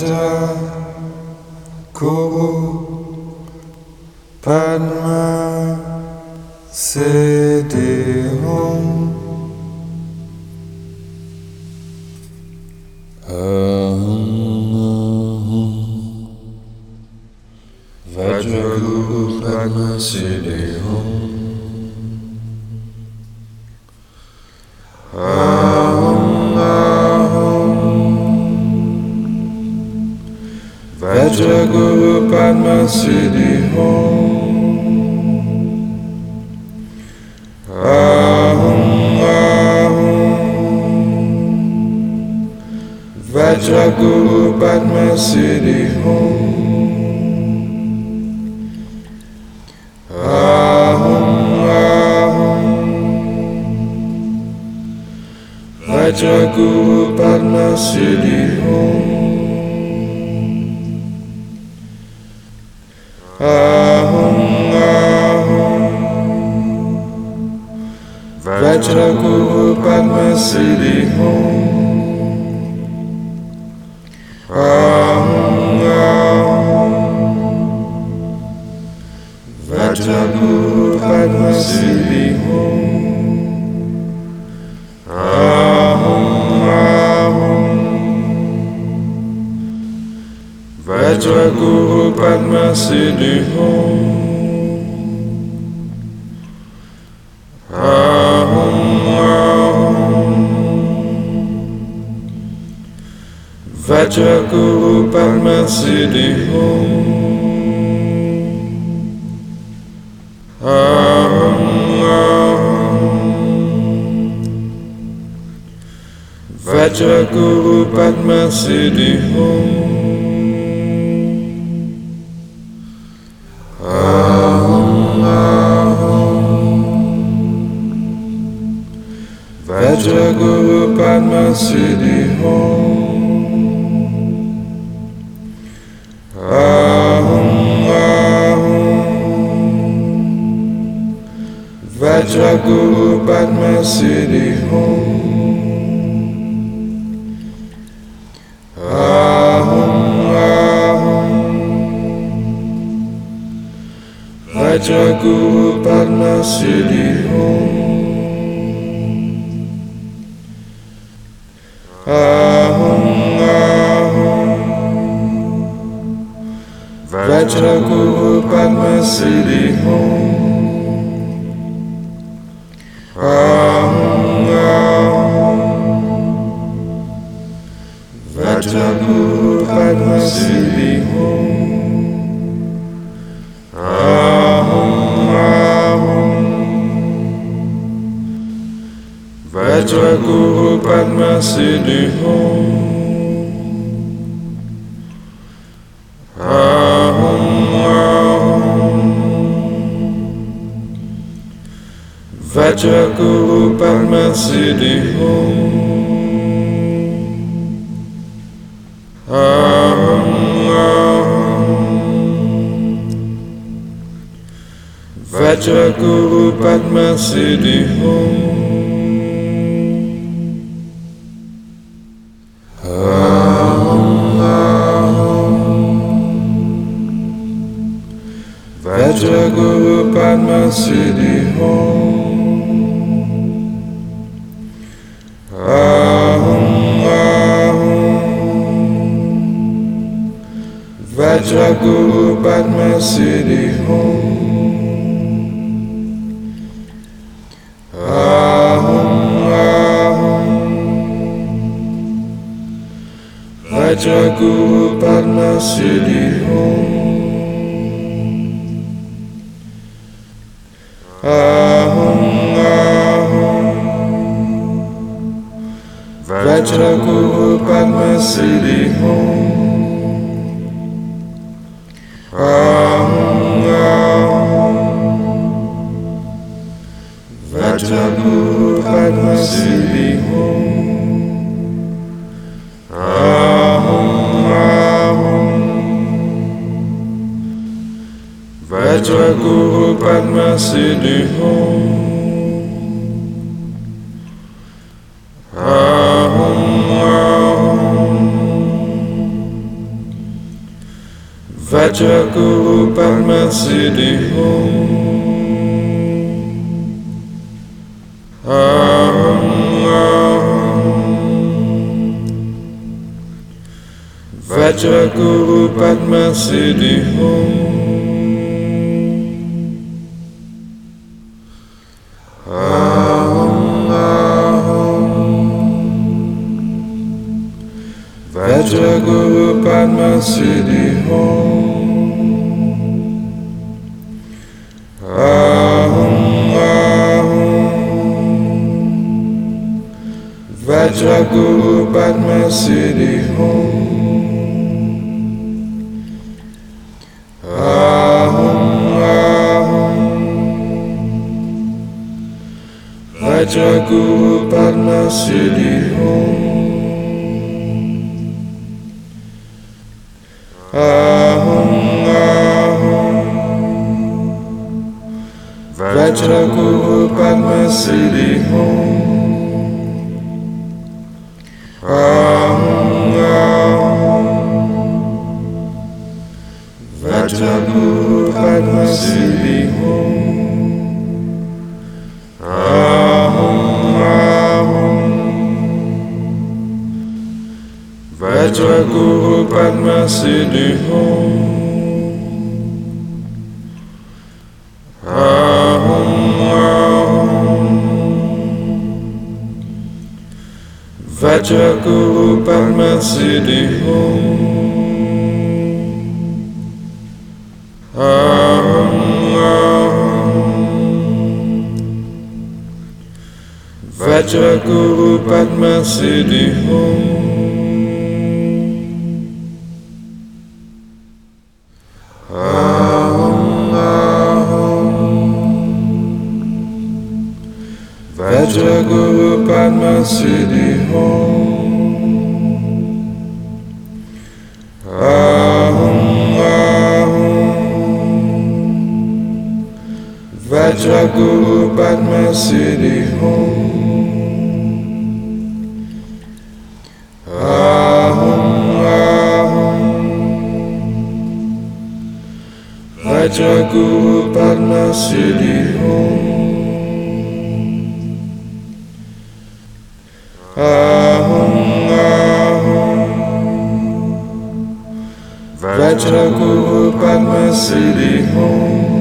Vajra Guru Padma Siddhi I go about my city home. Ah, home, ah, home. I go about my city passer du vent. Vajraguru Padma Siddhi Om Jaguru Padma Siddhi Hum. Ahum Ahum Vajraguru Padma Siddhi Hum. Ahum Ahum Vajraguru Padma Siddhi Ahum, ahum. Vajrakuhu Padma Siddhi Hum. Padma Siddhi home. Um, um. Vajraguru Padma Siddhi home. Vajraguru Padma Siddhi city home. Ahum, ahum. Guru Padma city home. Ahum, ahum. Vajagu Padma Siddhi home. Vajraguru Padmasidhihom Vajraguru Padmasidhihom Vajraguru Padmasidhihom City Hall. Ahum, ahum. Vajra Guru Padma Siddhi Home. Ahum, ahum. Vajraguru Padma Siddhi sending home. Ahum, ahum. Vajanu Padma sending home. Vajraguru Padma city home. Um, um. Padma Siddhi Home. Vajra Guru Padma Siddhi Home. do I go about city home? Ah, home, ah, home. Why go about my city home? Ah, home, ah, go my city home?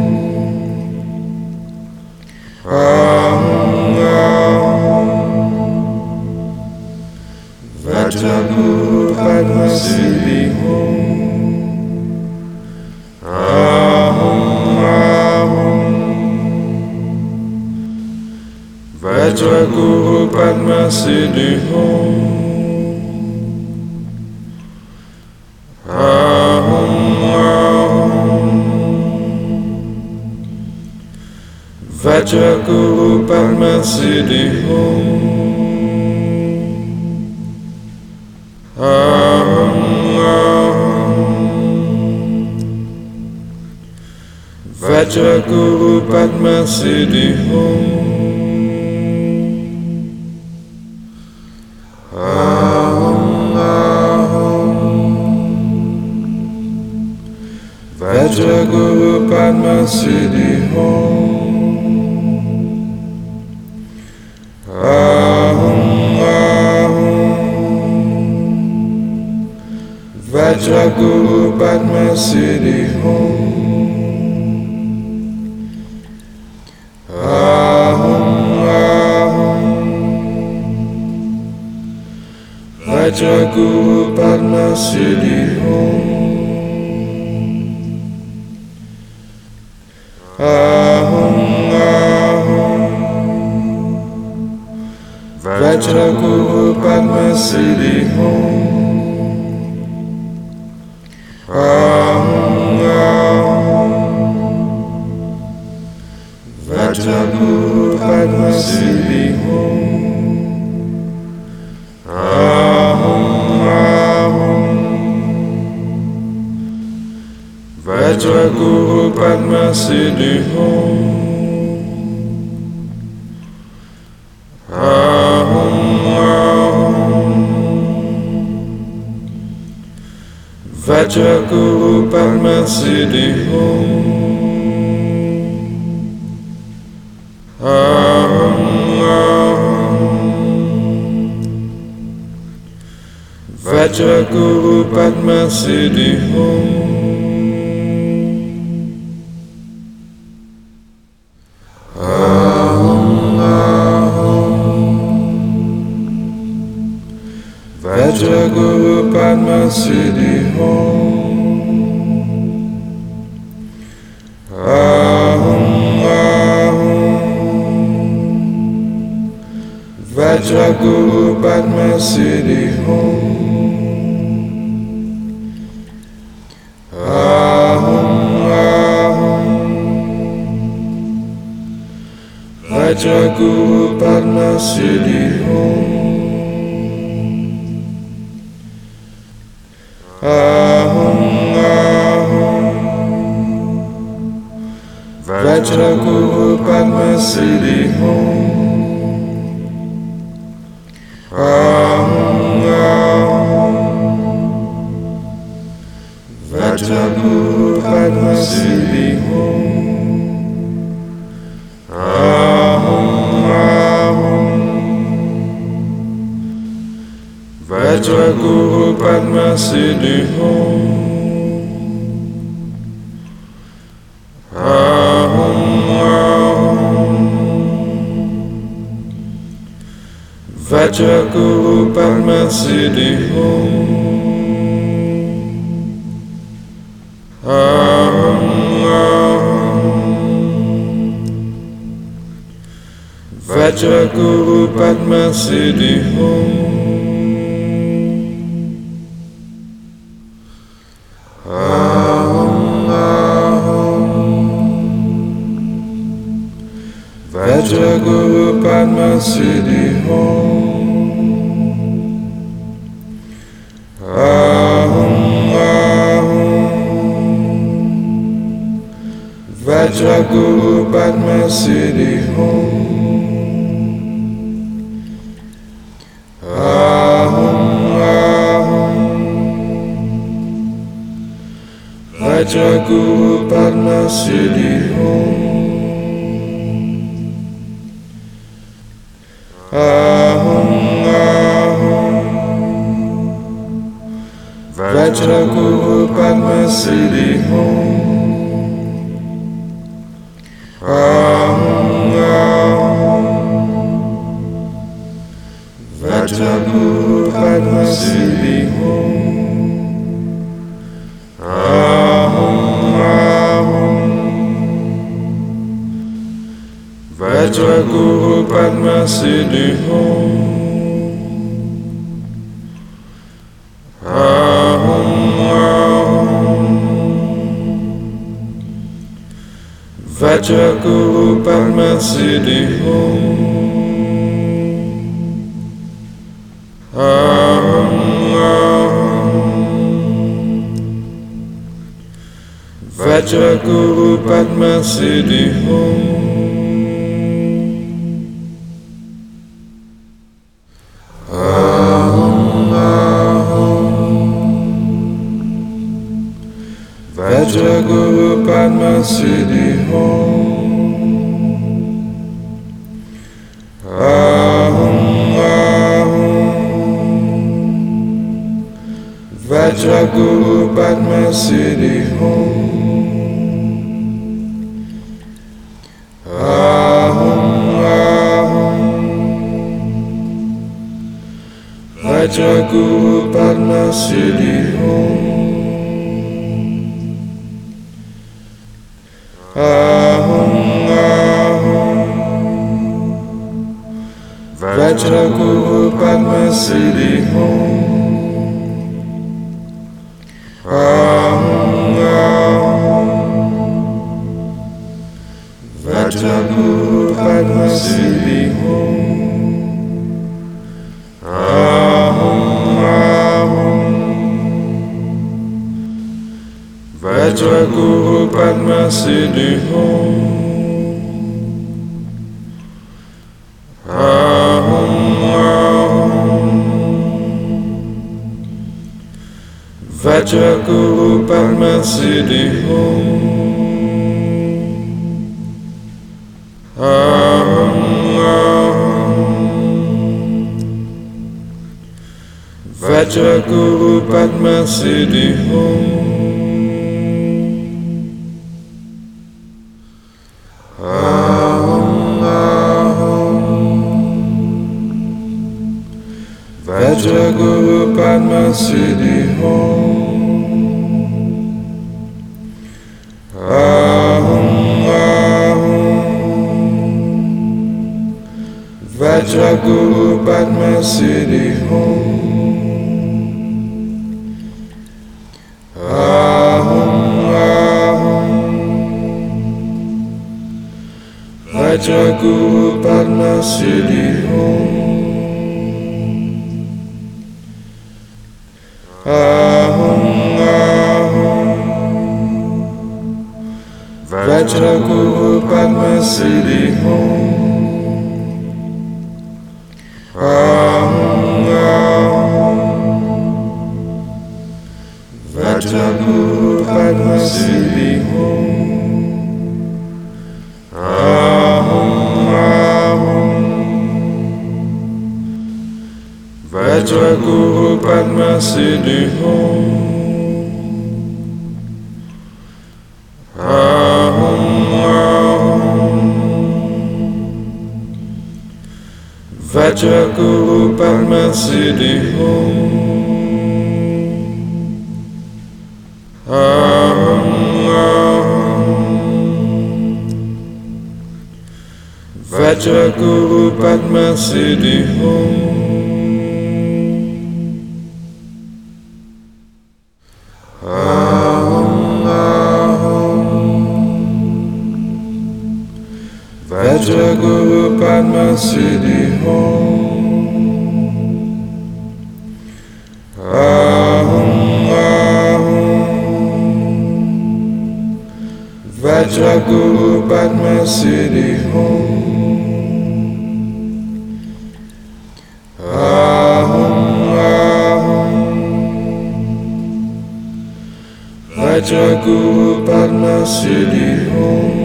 Vajraguru Padmasiddhi Om. Aum, aum. Vajraguru Padmasiddhi Om. Vajraguru Padma Siddhi Om. I go about my city home. Ah, home, ah, home. I go about my city Vajraguru Padma Siddhi Aham Vajraguru Padma Siddhi Aham Vajraguru Padma Siddhi Om Jaguru Padma Siddhi Home. Ahum Ahum Vajraguru Padma Siddhi Home. Ahum Ahum Vajraguru Padma Siddhi Shakur Padma Siddhi Hum. Aum Aum Vajragur Padma Siddhi Hum. Aum Aum Vajragur Padma Siddhi Hum. city home. Um, um. Vajraguru Padma Siddhi Home. Vajraguru Padma Siddhi jago about my Om. home. Ah Vajra Guru home. Vajago my city home. Vajraguru Padmasiddhi Om Aham Aham. Vajraguru Padmasiddhi Om Vajraguru I go back my city home. Ah, home, ah, home. I city home. I go back my city home. Vajra Guru Padma Siddhi Vajra Guru Padma Siddhi Vajra Guru Padma Siddhi Vajra Guru Padma Siddhi Home. Ahum, Vajra Guru Padma Siddhi Home. Ahum, Vajra Guru Padma Siddhi Home. Vajraguru Padma Siddhi Hum. Aum, aum. Vajraguru Padma Siddhi Hum. Aum, aum. Vajraguru Padma Siddhi Hum. jakurupang masih di Vajra Guru Padma Siddhi Hum Aum Aum Vajra Guru Padma Siddhi city home. Ah, home, ah, home. Padma Siddhi home.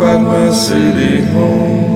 Padma Siddhi home.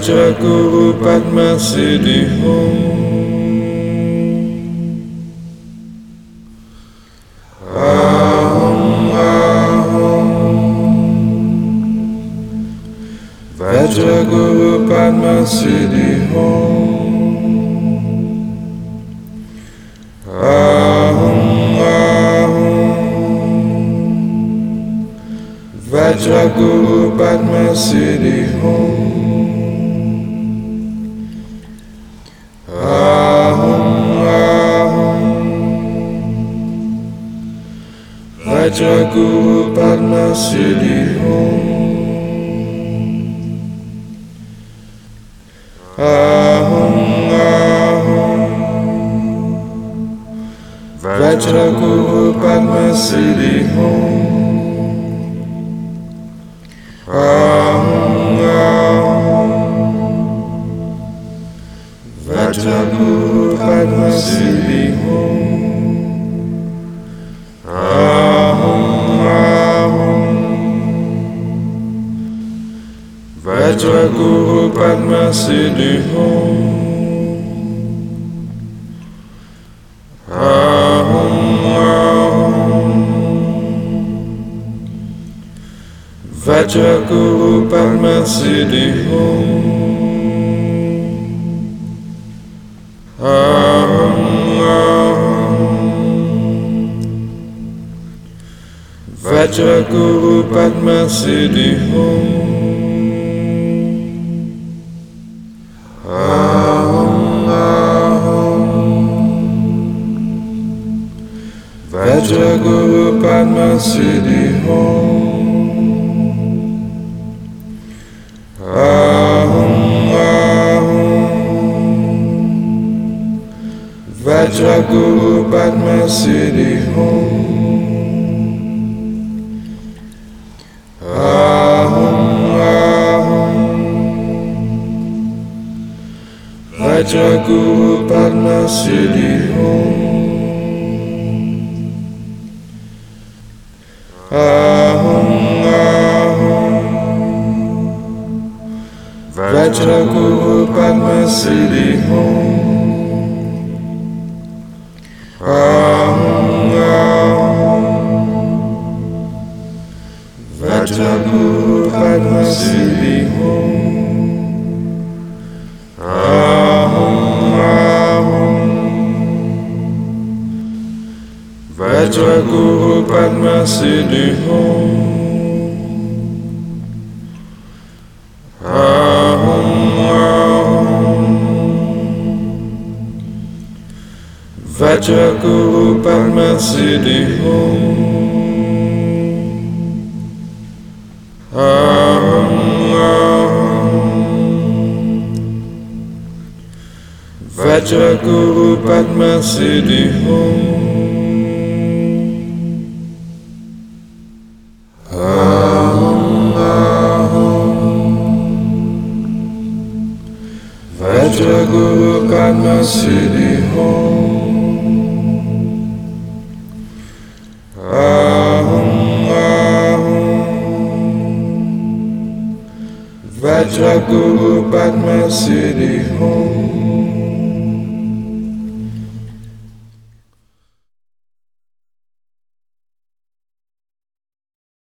Jaguru Padma Siddhi Hum. Vajraguru Padma Siddhi Hum. Ahum Ahum. Vajraguru Padma Siddhi Hum. Raja Guru Padma Siddhi Om Ahom Ahom Vajra Guru Padma Siddhi Om Vajra Guru Padma Siddhi Vajra Guru Padma Siddhi Vajra Guru Padma Siddhi Jaguru Padma Siddhi Home. Ahum Ahum Vajraguru Padma Siddhi Home. Ahum Ahum Vajraguru Padma Siddhi Home. City home. home City Home. Vajra Guru Padma Siddhi Home.